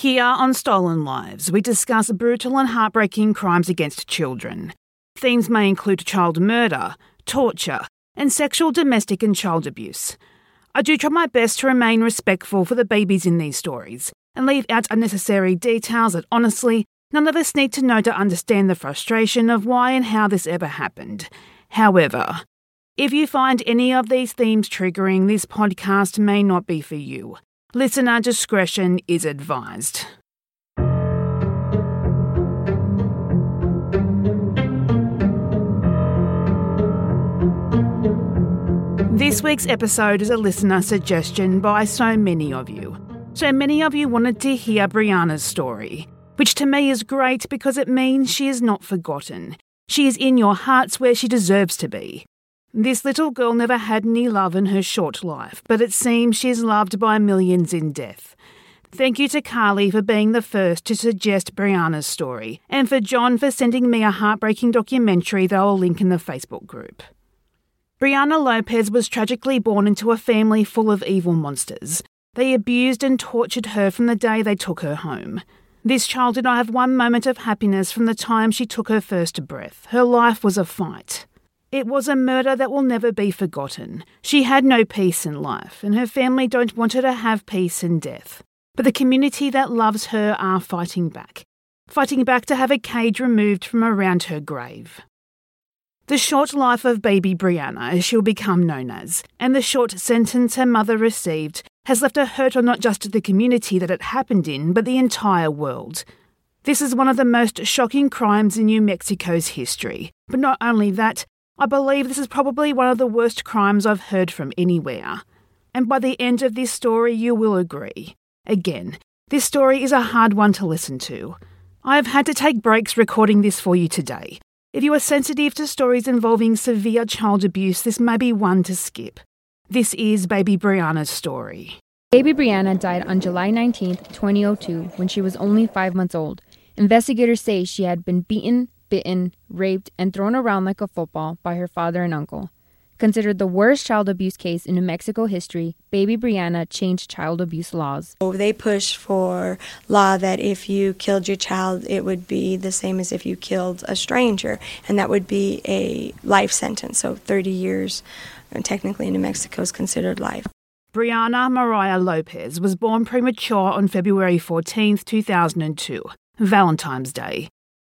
Here on Stolen Lives, we discuss brutal and heartbreaking crimes against children. Themes may include child murder, torture, and sexual, domestic, and child abuse. I do try my best to remain respectful for the babies in these stories and leave out unnecessary details that honestly none of us need to know to understand the frustration of why and how this ever happened. However, if you find any of these themes triggering, this podcast may not be for you. Listener discretion is advised. This week's episode is a listener suggestion by so many of you. So many of you wanted to hear Brianna's story, which to me is great because it means she is not forgotten. She is in your hearts where she deserves to be. This little girl never had any love in her short life, but it seems she is loved by millions in death. Thank you to Carly for being the first to suggest Brianna's story, and for John for sending me a heartbreaking documentary that I'll link in the Facebook group. Brianna Lopez was tragically born into a family full of evil monsters. They abused and tortured her from the day they took her home. This child did not have one moment of happiness from the time she took her first breath. Her life was a fight. It was a murder that will never be forgotten. She had no peace in life, and her family don't want her to have peace in death. But the community that loves her are fighting back. Fighting back to have a cage removed from around her grave. The short life of baby Brianna, as she'll become known as, and the short sentence her mother received, has left a hurt on not just the community that it happened in, but the entire world. This is one of the most shocking crimes in New Mexico's history. But not only that, I believe this is probably one of the worst crimes I've heard from anywhere. And by the end of this story, you will agree. Again, this story is a hard one to listen to. I have had to take breaks recording this for you today. If you are sensitive to stories involving severe child abuse, this may be one to skip. This is baby Brianna's story. Baby Brianna died on July 19, 2002, when she was only five months old. Investigators say she had been beaten, bitten, raped, and thrown around like a football by her father and uncle. Considered the worst child abuse case in New Mexico history, baby Brianna changed child abuse laws. They pushed for law that if you killed your child, it would be the same as if you killed a stranger, and that would be a life sentence. So 30 years, and technically in New Mexico, is considered life. Brianna Mariah Lopez was born premature on February 14, 2002, Valentine's Day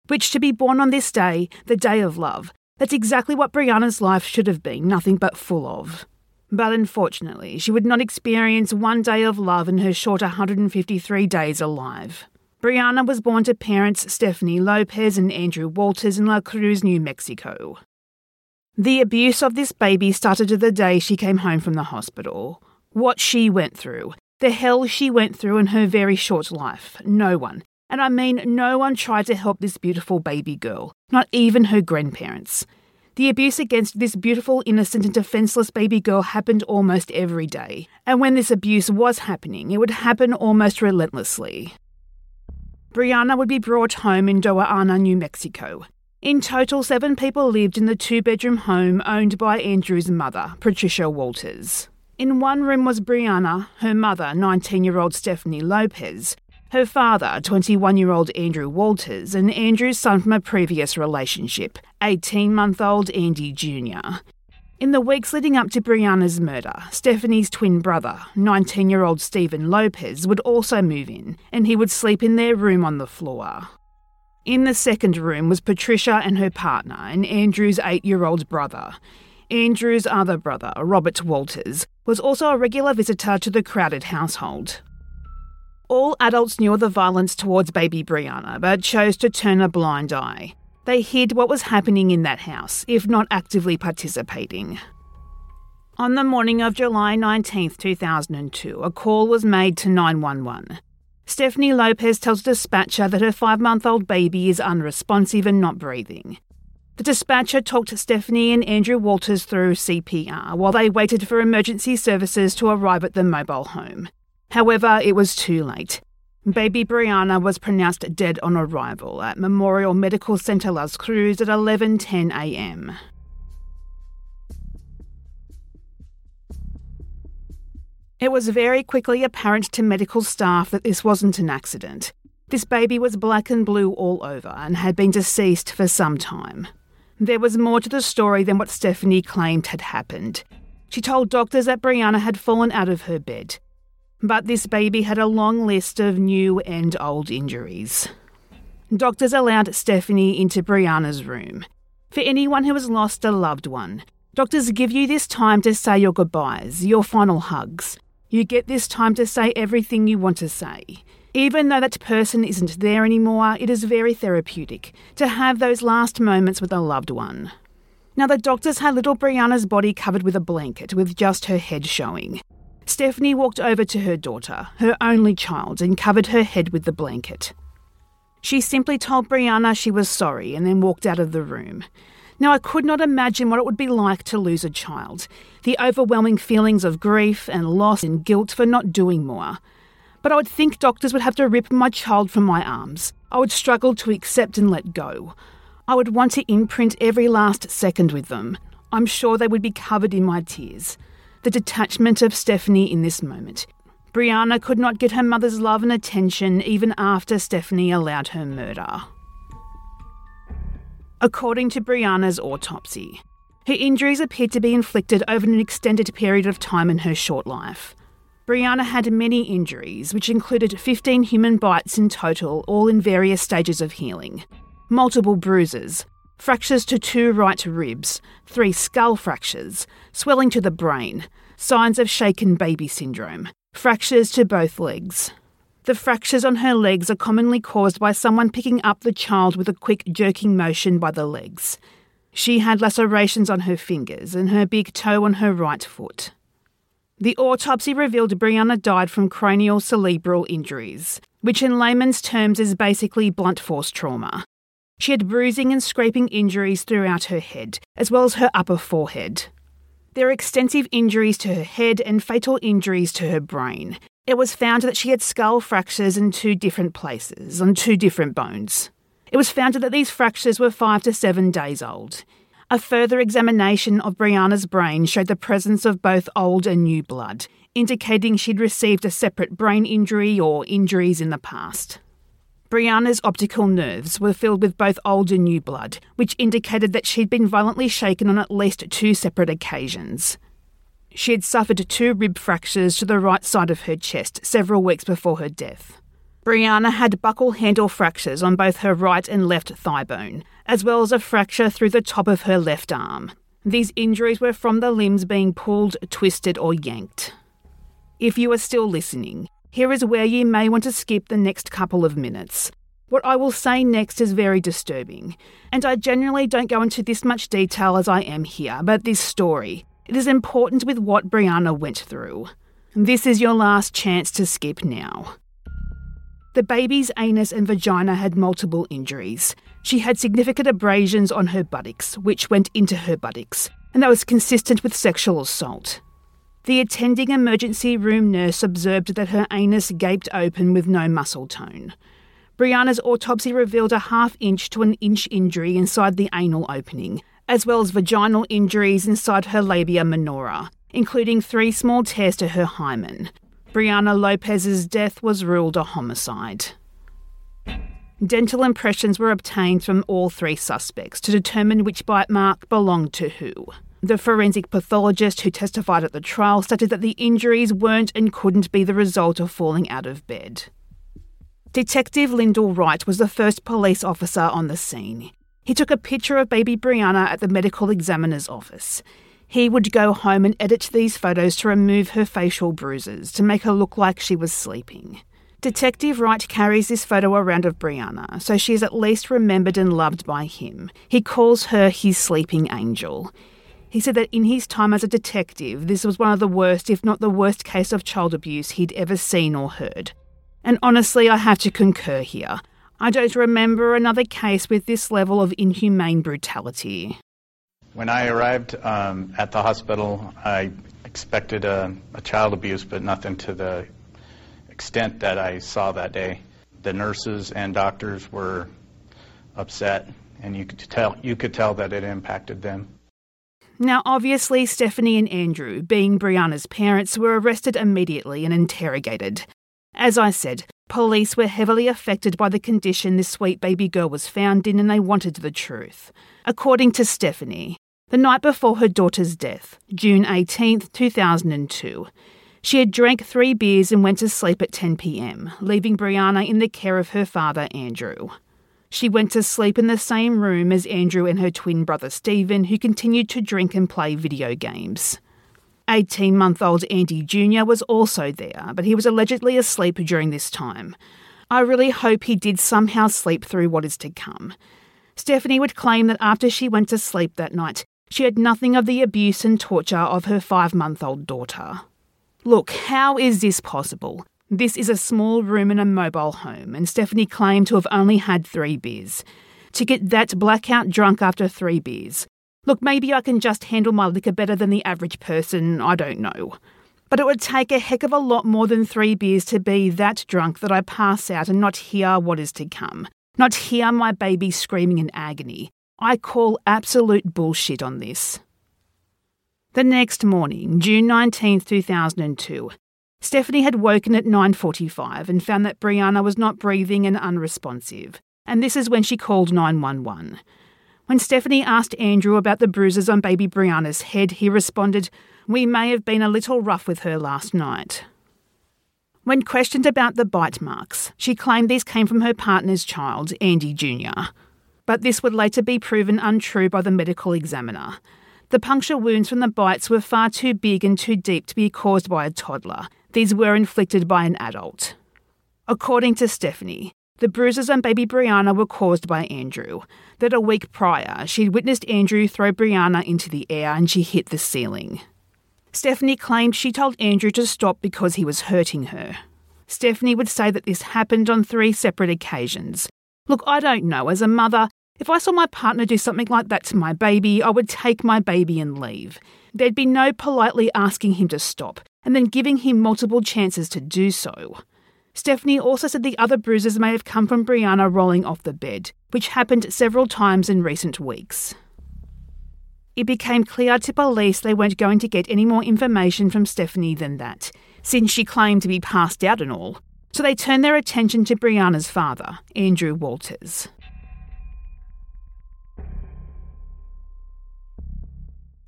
which to be born on this day, the day of love, that's exactly what Brianna's life should have been, nothing but full of. But unfortunately, she would not experience one day of love in her short 153 days alive. Brianna was born to parents Stephanie Lopez and Andrew Walters in Las Cruces, New Mexico. The abuse of this baby started the day she came home from the hospital. What she went through, the hell she went through in her very short life, no one, and I mean, no one tried to help this beautiful baby girl, not even her grandparents. The abuse against this beautiful, innocent, and defenseless baby girl happened almost every day. And when this abuse was happening, it would happen almost relentlessly. Brianna would be brought home in Doña Ana, New Mexico. In total, seven people lived in the two bedroom home owned by Andrew's mother, Patricia Walters. In one room was Brianna, her mother, 19 year old Stephanie Lopez, her father, 21 year old Andrew Walters, and Andrew's son from a previous relationship, 18 month old Andy Jr. In the weeks leading up to Brianna's murder, Stephanie's twin brother, 19 year old Stephen Lopez, would also move in, and he would sleep in their room on the floor. In the second room was Patricia and her partner, and Andrew's eight year old brother. Andrew's other brother, Robert Walters, was also a regular visitor to the crowded household. All adults knew of the violence towards baby Brianna, but chose to turn a blind eye. They hid what was happening in that house, if not actively participating. On the morning of July 19, 2002, a call was made to 911. Stephanie Lopez tells dispatcher that her five month old baby is unresponsive and not breathing. The dispatcher talked Stephanie and Andrew Walters through CPR while they waited for emergency services to arrive at the mobile home. However, it was too late. Baby Brianna was pronounced dead on arrival at Memorial Medical Center Las Cruces at 11:10 a.m. It was very quickly apparent to medical staff that this wasn't an accident. This baby was black and blue all over and had been deceased for some time. There was more to the story than what Stephanie claimed had happened. She told doctors that Brianna had fallen out of her bed. But this baby had a long list of new and old injuries. Doctors allowed Stephanie into Brianna's room. For anyone who has lost a loved one, doctors give you this time to say your goodbyes, your final hugs. You get this time to say everything you want to say. Even though that person isn't there anymore, it is very therapeutic to have those last moments with a loved one. Now, the doctors had little Brianna's body covered with a blanket with just her head showing. Stephanie walked over to her daughter, her only child, and covered her head with the blanket. She simply told Brianna she was sorry and then walked out of the room. Now, I could not imagine what it would be like to lose a child, the overwhelming feelings of grief and loss and guilt for not doing more but I would think doctors would have to rip my child from my arms. I would struggle to accept and let go. I would want to imprint every last second with them. I'm sure they would be covered in my tears. The detachment of Stephanie in this moment. Brianna could not get her mother's love and attention even after Stephanie allowed her murder. According to Brianna's autopsy, her injuries appeared to be inflicted over an extended period of time in her short life. Brianna had many injuries, which included 15 human bites in total, all in various stages of healing. Multiple bruises, fractures to two right ribs, three skull fractures, swelling to the brain, signs of shaken baby syndrome, fractures to both legs. The fractures on her legs are commonly caused by someone picking up the child with a quick jerking motion by the legs. She had lacerations on her fingers and her big toe on her right foot. The autopsy revealed Brianna died from craniocerebral injuries, which in layman's terms is basically blunt force trauma. She had bruising and scraping injuries throughout her head, as well as her upper forehead. There are extensive injuries to her head and fatal injuries to her brain. It was found that she had skull fractures in two different places, on two different bones. It was found that these fractures were five to seven days old. A further examination of Brianna's brain showed the presence of both old and new blood, indicating she'd received a separate brain injury or injuries in the past. Brianna's optical nerves were filled with both old and new blood, which indicated that she'd been violently shaken on at least two separate occasions. She had suffered two rib fractures to the right side of her chest several weeks before her death. Brianna had bucket handle fractures on both her right and left thigh bone, as well as a fracture through the top of her left arm. These injuries were from the limbs being pulled, twisted, or yanked. If you are still listening, here is where you may want to skip the next couple of minutes. What I will say next is very disturbing, and I generally don't go into this much detail as I am here, but this story, it is important with what Brianna went through. This is your last chance to skip now. The baby's anus and vagina had multiple injuries. She had significant abrasions on her buttocks, which went into her buttocks, and that was consistent with sexual assault. The attending emergency room nurse observed that her anus gaped open with no muscle tone. Brianna's autopsy revealed a half inch to an inch injury inside the anal opening, as well as vaginal injuries inside her labia minora, including three small tears to her hymen. Brianna Lopez's death was ruled a homicide. Dental impressions were obtained from all three suspects to determine which bite mark belonged to who. The forensic pathologist who testified at the trial stated that the injuries weren't and couldn't be the result of falling out of bed. Detective Lyndall Wright was the first police officer on the scene. He took a picture of baby Brianna at the medical examiner's office. He would go home and edit these photos to remove her facial bruises to make her look like she was sleeping. Detective Wright carries this photo around of Brianna, so she is at least remembered and loved by him. He calls her his sleeping angel. He said that in his time as a detective, this was one of the worst, if not the worst, case of child abuse he'd ever seen or heard. And honestly, I have to concur here. I don't remember another case with this level of inhumane brutality. When I arrived um, at the hospital, I expected a, a, child abuse, but nothing to the extent that I saw that day. The nurses and doctors were upset, and you could tell you could tell that it impacted them. Now, obviously, Stephanie and Andrew, being Brianna's parents, were arrested immediately and interrogated. As I said, police were heavily affected by the condition this sweet baby girl was found in and they wanted the truth. According to Stephanie, the night before her daughter's death, June 18, 2002, she had drank three beers and went to sleep at 10 pm, leaving Brianna in the care of her father, Andrew. She went to sleep in the same room as Andrew and her twin brother Stephen, who continued to drink and play video games. 18 month old Andy Jr. was also there, but he was allegedly asleep during this time. I really hope he did somehow sleep through what is to come. Stephanie would claim that after she went to sleep that night, she had nothing of the abuse and torture of her five month old daughter. Look, how is this possible? This is a small room in a mobile home, and Stephanie claimed to have only had three beers. To get that blackout drunk after three beers. Look, maybe I can just handle my liquor better than the average person, I don't know. But it would take a heck of a lot more than three beers to be that drunk that I pass out and not hear what is to come. Not hear my baby screaming in agony. I call absolute bullshit on this. The next morning, June 19, 2002, Stephanie had woken at 9:45 and found that Brianna was not breathing and unresponsive, and this is when she called 911. When Stephanie asked Andrew about the bruises on baby Brianna's head, he responded, "We may have been a little rough with her last night." When questioned about the bite marks, she claimed these came from her partner's child, Andy Jr. But this would later be proven untrue by the medical examiner. The puncture wounds from the bites were far too big and too deep to be caused by a toddler, these were inflicted by an adult. According to Stephanie, the bruises on baby Brianna were caused by Andrew. That a week prior, she'd witnessed Andrew throw Brianna into the air and she hit the ceiling. Stephanie claimed she told Andrew to stop because he was hurting her. Stephanie would say that this happened on three separate occasions. Look, I don't know. As a mother, if I saw my partner do something like that to my baby, I would take my baby and leave. There'd be no politely asking him to stop and then giving him multiple chances to do so. Stephanie also said the other bruises may have come from Brianna rolling off the bed, which happened several times in recent weeks. It became clear to police they weren't going to get any more information from Stephanie than that, since she claimed to be passed out and all, so they turned their attention to Brianna's father, Andrew Walters.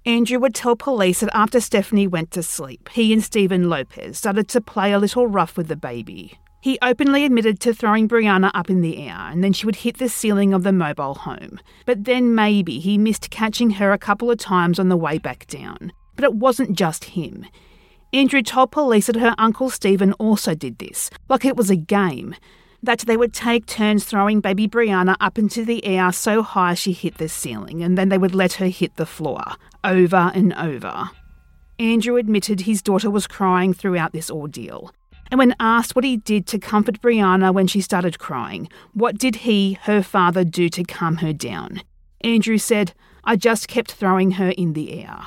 Andrew would tell police that after Stephanie went to sleep, he and Stephen Lopez started to play a little rough with the baby. He openly admitted to throwing Brianna up in the air and then she would hit the ceiling of the mobile home. But then maybe he missed catching her a couple of times on the way back down. But it wasn't just him. Andrew told police that her uncle Stephen also did this, like it was a game that they would take turns throwing baby Brianna up into the air so high she hit the ceiling, and then they would let her hit the floor, over and over. Andrew admitted his daughter was crying throughout this ordeal. And when asked what he did to comfort Brianna when she started crying, what did he, her father, do to calm her down? Andrew said, I just kept throwing her in the air.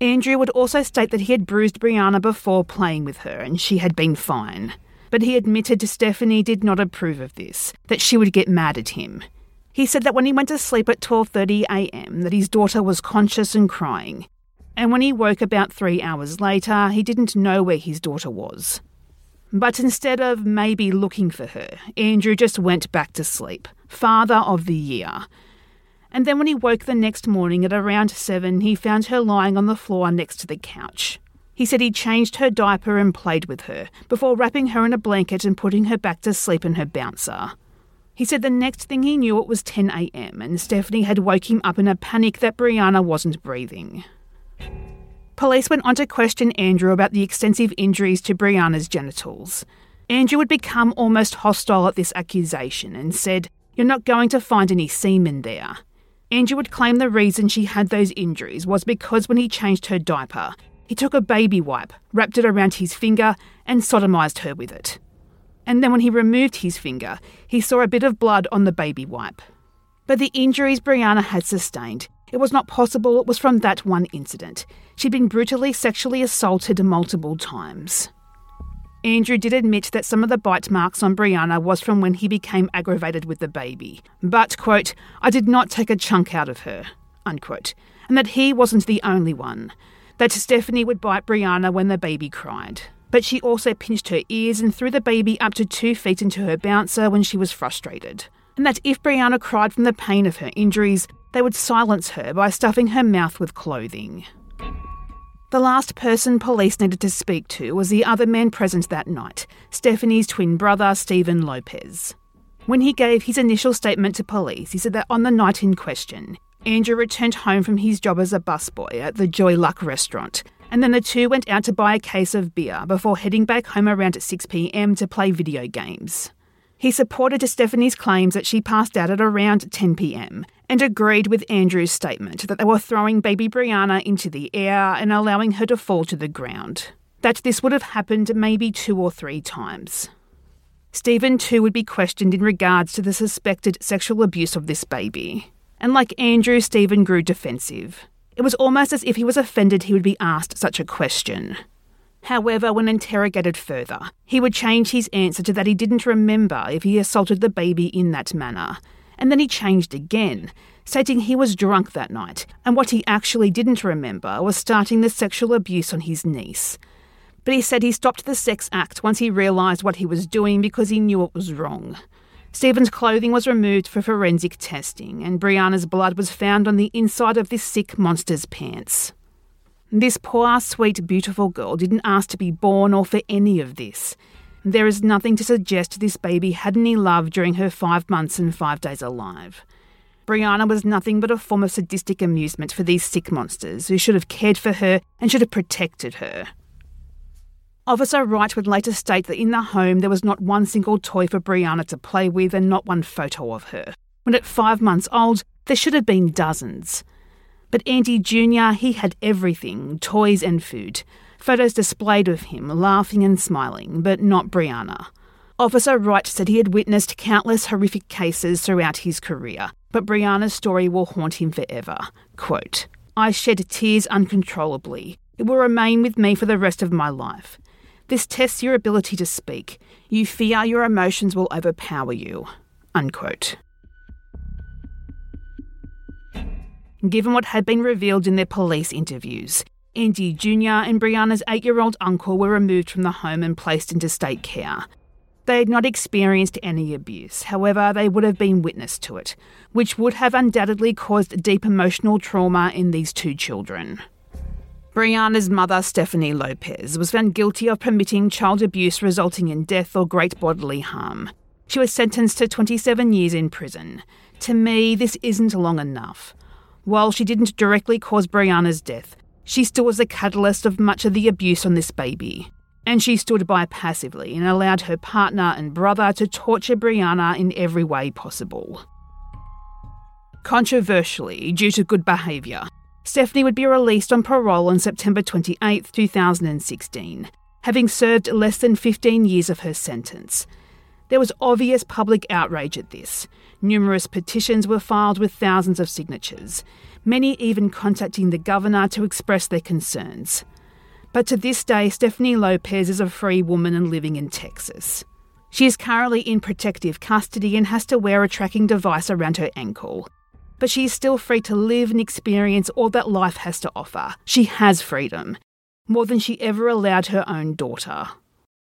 Andrew would also state that he had bruised Brianna before playing with her and she had been fine but he admitted Stephanie did not approve of this, that she would get mad at him. He said that when he went to sleep at 12:30 a.m. that his daughter was conscious and crying, and when he woke about 3 hours later, he didn't know where his daughter was. But instead of maybe looking for her, Andrew just went back to sleep, father of the year. And then when he woke the next morning at around 7, he found her lying on the floor next to the couch. He said he changed her diaper and played with her before wrapping her in a blanket and putting her back to sleep in her bouncer. He said the next thing he knew it was 10 a.m. and Stephanie had woke him up in a panic that Brianna wasn't breathing. Police went on to question Andrew about the extensive injuries to Brianna's genitals. Andrew would become almost hostile at this accusation and said, You're not going to find any semen there. Andrew would claim the reason she had those injuries was because when he changed her diaper, he took a baby wipe, wrapped it around his finger, and sodomized her with it. And then when he removed his finger, he saw a bit of blood on the baby wipe. But the injuries Brianna had sustained, it was not possible it was from that one incident. She'd been brutally sexually assaulted multiple times. Andrew did admit that some of the bite marks on Brianna was from when he became aggravated with the baby. But, quote, I did not take a chunk out of her, unquote and that he wasn't the only one. That Stephanie would bite Brianna when the baby cried. But she also pinched her ears and threw the baby up to two feet into her bouncer when she was frustrated. And that if Brianna cried from the pain of her injuries, they would silence her by stuffing her mouth with clothing. The last person police needed to speak to was the other man present that night, Stephanie's twin brother, Stephen Lopez. When he gave his initial statement to police, he said that on the night in question, Andrew returned home from his job as a busboy at the Joy Luck restaurant, and then the two went out to buy a case of beer before heading back home around 6 pm to play video games. He supported Stephanie's claims that she passed out at around 10 pm and agreed with Andrew's statement that they were throwing baby Brianna into the air and allowing her to fall to the ground. That this would have happened maybe two or three times. Stephen too would be questioned in regards to the suspected sexual abuse of this baby. And like Andrew, Stephen grew defensive. It was almost as if he was offended he would be asked such a question. However, when interrogated further, he would change his answer to that he didn't remember if he assaulted the baby in that manner. And then he changed again, stating he was drunk that night, and what he actually didn't remember was starting the sexual abuse on his niece. But he said he stopped the sex act once he realised what he was doing because he knew it was wrong. Stephen's clothing was removed for forensic testing, and Brianna's blood was found on the inside of this sick monster's pants. This poor, sweet, beautiful girl didn't ask to be born or for any of this. There is nothing to suggest this baby had any love during her five months and five days alive. Brianna was nothing but a form of sadistic amusement for these sick monsters who should have cared for her and should have protected her. Officer Wright would later state that in the home there was not one single toy for Brianna to play with and not one photo of her. When at five months old, there should have been dozens. But Andy Jr., he had everything toys and food. Photos displayed of him laughing and smiling, but not Brianna. Officer Wright said he had witnessed countless horrific cases throughout his career, but Brianna's story will haunt him forever. Quote, I shed tears uncontrollably. It will remain with me for the rest of my life. This tests your ability to speak. You fear your emotions will overpower you. Unquote. Given what had been revealed in their police interviews, Andy Jr. and Brianna's eight year old uncle were removed from the home and placed into state care. They had not experienced any abuse, however, they would have been witness to it, which would have undoubtedly caused deep emotional trauma in these two children. Brianna's mother, Stephanie Lopez, was found guilty of permitting child abuse resulting in death or great bodily harm. She was sentenced to 27 years in prison. To me, this isn't long enough. While she didn't directly cause Brianna's death, she still was the catalyst of much of the abuse on this baby. And she stood by passively and allowed her partner and brother to torture Brianna in every way possible. Controversially, due to good behaviour, Stephanie would be released on parole on September 28, 2016, having served less than 15 years of her sentence. There was obvious public outrage at this, Numerous petitions were filed with thousands of signatures, many even contacting the governor to express their concerns. But to this day, Stephanie Lopez is a free woman and living in Texas. She is currently in protective custody and has to wear a tracking device around her ankle. But she is still free to live and experience all that life has to offer. She has freedom, more than she ever allowed her own daughter.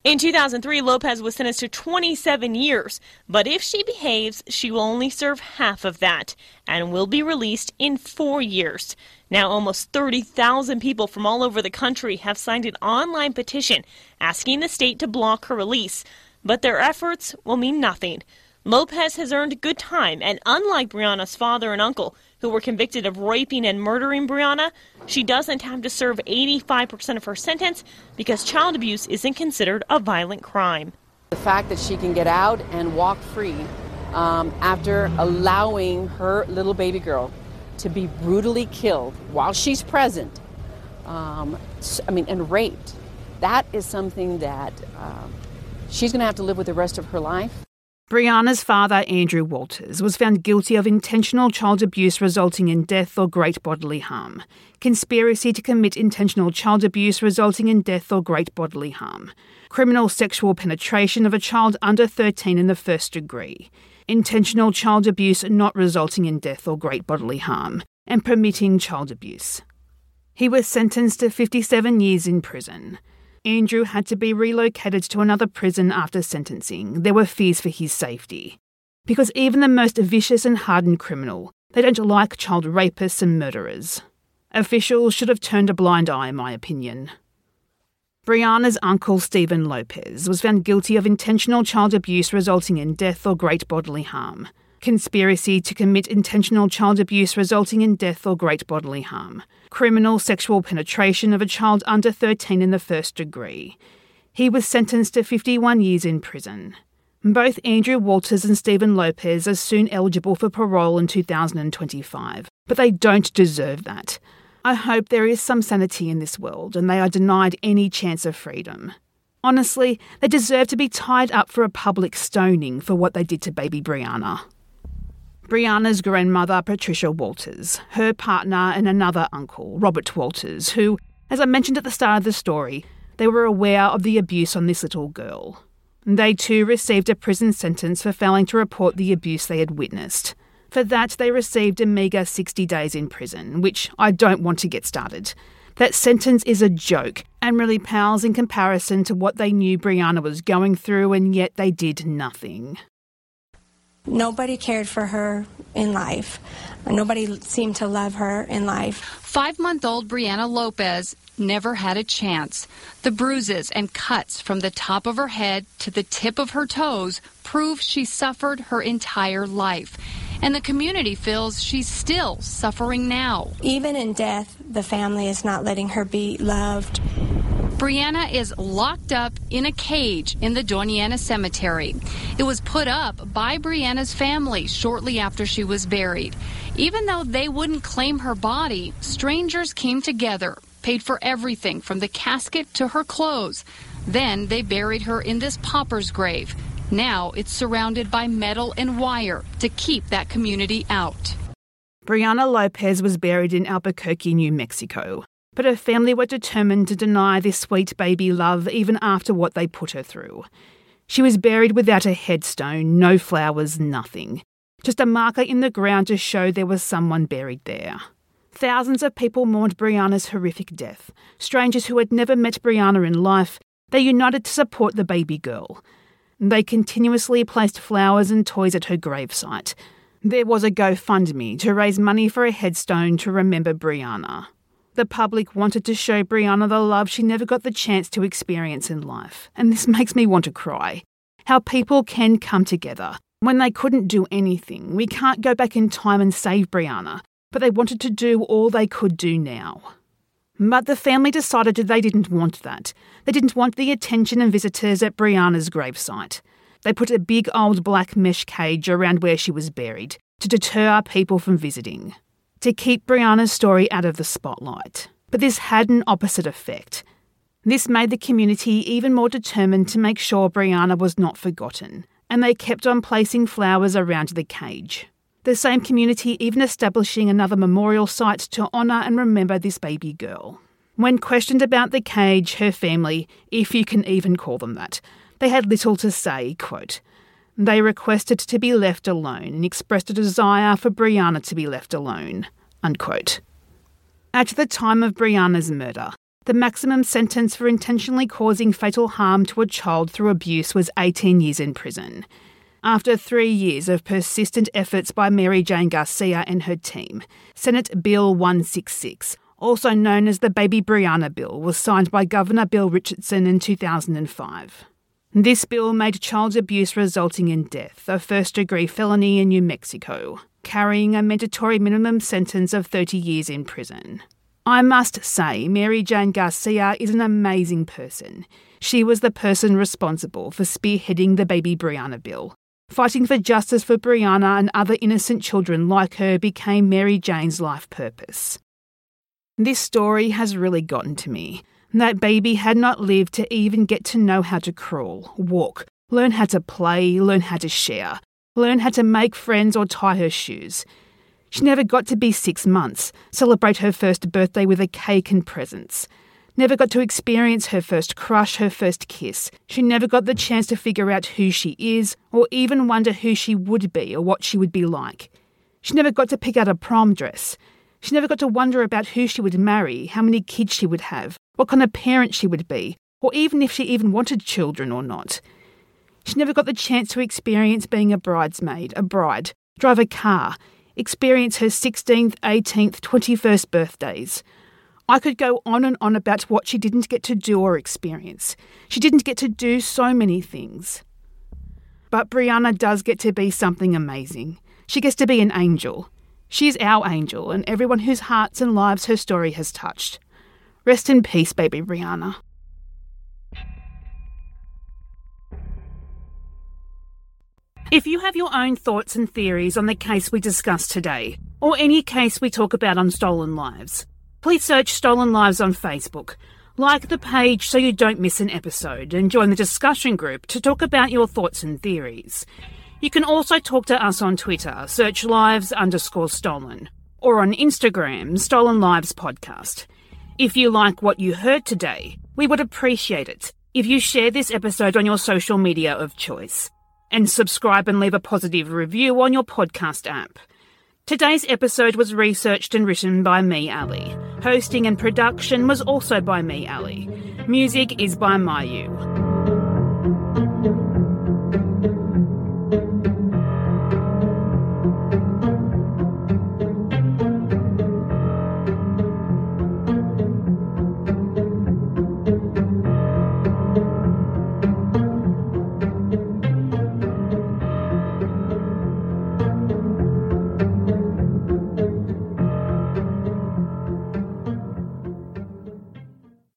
In 2003, Lopez was sentenced to 27 years, but if she behaves, she will only serve half of that and will be released in four years. Now, almost 30,000 people from all over the country have signed an online petition asking the state to block her release, but their efforts will mean nothing. Lopez has earned good time, and unlike Brianna's father and uncle, who were convicted of raping and murdering Brianna, she doesn't have to serve 85% of her sentence because child abuse isn't considered a violent crime. The fact that she can get out and walk free um, after allowing her little baby girl to be brutally killed while she's present, um, I mean, and raped, that is something that um, she's going to have to live with the rest of her life. Brianna's father, Andrew Walters, was found guilty of intentional child abuse resulting in death or great bodily harm, conspiracy to commit intentional child abuse resulting in death or great bodily harm, criminal sexual penetration of a child under 13 in the first degree, intentional child abuse not resulting in death or great bodily harm, and permitting child abuse. He was sentenced to 57 years in prison. Andrew had to be relocated to another prison after sentencing. There were fears for his safety. Because even the most vicious and hardened criminal, they don't like child rapists and murderers. Officials should have turned a blind eye, in my opinion. Brianna's uncle, Stephen Lopez, was found guilty of intentional child abuse resulting in death or great bodily harm, conspiracy to commit intentional child abuse resulting in death or great bodily harm, criminal sexual penetration of a child under 13 in the first degree. He was sentenced to 51 years in prison. Both Andrew Walters and Stephen Lopez are soon eligible for parole in 2025, but they don't deserve that. I hope there is some sanity in this world and they are denied any chance of freedom. Honestly, they deserve to be tied up for a public stoning for what they did to baby Brianna. Brianna's grandmother, Patricia Walters, her partner, and another uncle, Robert Walters, who, as I mentioned at the start of the story, they were aware of the abuse on this little girl. They too received a prison sentence for failing to report the abuse they had witnessed. For that, they received a meagre 60 days in prison, which I don't want to get started. That sentence is a joke and really pales in comparison to what they knew Brianna was going through, and yet they did nothing. Nobody cared for her in life. Nobody seemed to love her in life. Five month old Brianna Lopez never had a chance. The bruises and cuts from the top of her head to the tip of her toes prove she suffered her entire life and the community feels she's still suffering now. Even in death, the family is not letting her be loved. Brianna is locked up in a cage in the Doña Cemetery. It was put up by Brianna's family shortly after she was buried. Even though they wouldn't claim her body, strangers came together, paid for everything from the casket to her clothes. Then they buried her in this pauper's grave. Now it's surrounded by metal and wire to keep that community out. Brianna Lopez was buried in Albuquerque, New Mexico, but her family were determined to deny this sweet baby love even after what they put her through. She was buried without a headstone, no flowers, nothing. Just a marker in the ground to show there was someone buried there. Thousands of people mourned Brianna's horrific death. Strangers who had never met Brianna in life, they united to support the baby girl. They continuously placed flowers and toys at her gravesite. There was a GoFundMe to raise money for a headstone to remember Brianna. The public wanted to show Brianna the love she never got the chance to experience in life, and this makes me want to cry. How people can come together. When they couldn't do anything, we can't go back in time and save Brianna, but they wanted to do all they could do now. But the family decided they didn't want that. They didn't want the attention and visitors at Brianna's gravesite. They put a big old black mesh cage around where she was buried to deter people from visiting, to keep Brianna's story out of the spotlight. But this had an opposite effect. This made the community even more determined to make sure Brianna was not forgotten, and they kept on placing flowers around the cage the same community even establishing another memorial site to honour and remember this baby girl. When questioned about the cage, her family, if you can even call them that, they had little to say, quote, they requested to be left alone and expressed a desire for Brianna to be left alone. Unquote. At the time of Brianna's murder, the maximum sentence for intentionally causing fatal harm to a child through abuse was 18 years in prison. After three years of persistent efforts by Mary Jane Garcia and her team, Senate Bill 166, also known as the Baby Brianna Bill, was signed by Governor Bill Richardson in 2005. This bill made child abuse resulting in death a first degree felony in New Mexico, carrying a mandatory minimum sentence of 30 years in prison. I must say, Mary Jane Garcia is an amazing person. She was the person responsible for spearheading the Baby Brianna Bill, Fighting for justice for Brianna and other innocent children like her became Mary Jane's life purpose. This story has really gotten to me. That baby had not lived to even get to know how to crawl, walk, learn how to play, learn how to share, learn how to make friends or tie her shoes. She never got to be six months, celebrate her first birthday with a cake and presents, never got to experience her first crush, her first kiss. She never got the chance to figure out who she is, or even wonder who she would be or what she would be like. She never got to pick out a prom dress. She never got to wonder about who she would marry, how many kids she would have, what kind of parent she would be, or even if she even wanted children or not. She never got the chance to experience being a bridesmaid, a bride, drive a car, experience her 16th, 18th, 21st birthdays. I could go on and on about what she didn't get to do or experience. She didn't get to do so many things. But Brianna does get to be something amazing. She gets to be an angel. She's our angel and everyone whose hearts and lives her story has touched. Rest in peace, baby Brianna. If you have your own thoughts and theories on the case we discussed today, or any case we talk about on Stolen Lives, please search Stolen Lives on Facebook. Like the page so you don't miss an episode, and join the discussion group to talk about your thoughts and theories. You can also talk to us on Twitter, search lives underscore stolen, or on Instagram, Stolen Lives Podcast. If you like what you heard today, we would appreciate it if you share this episode on your social media of choice and subscribe and leave a positive review on your podcast app. Today's episode was researched and written by me, Ali. Hosting and production was also by me, Ali. Music is by Myuu.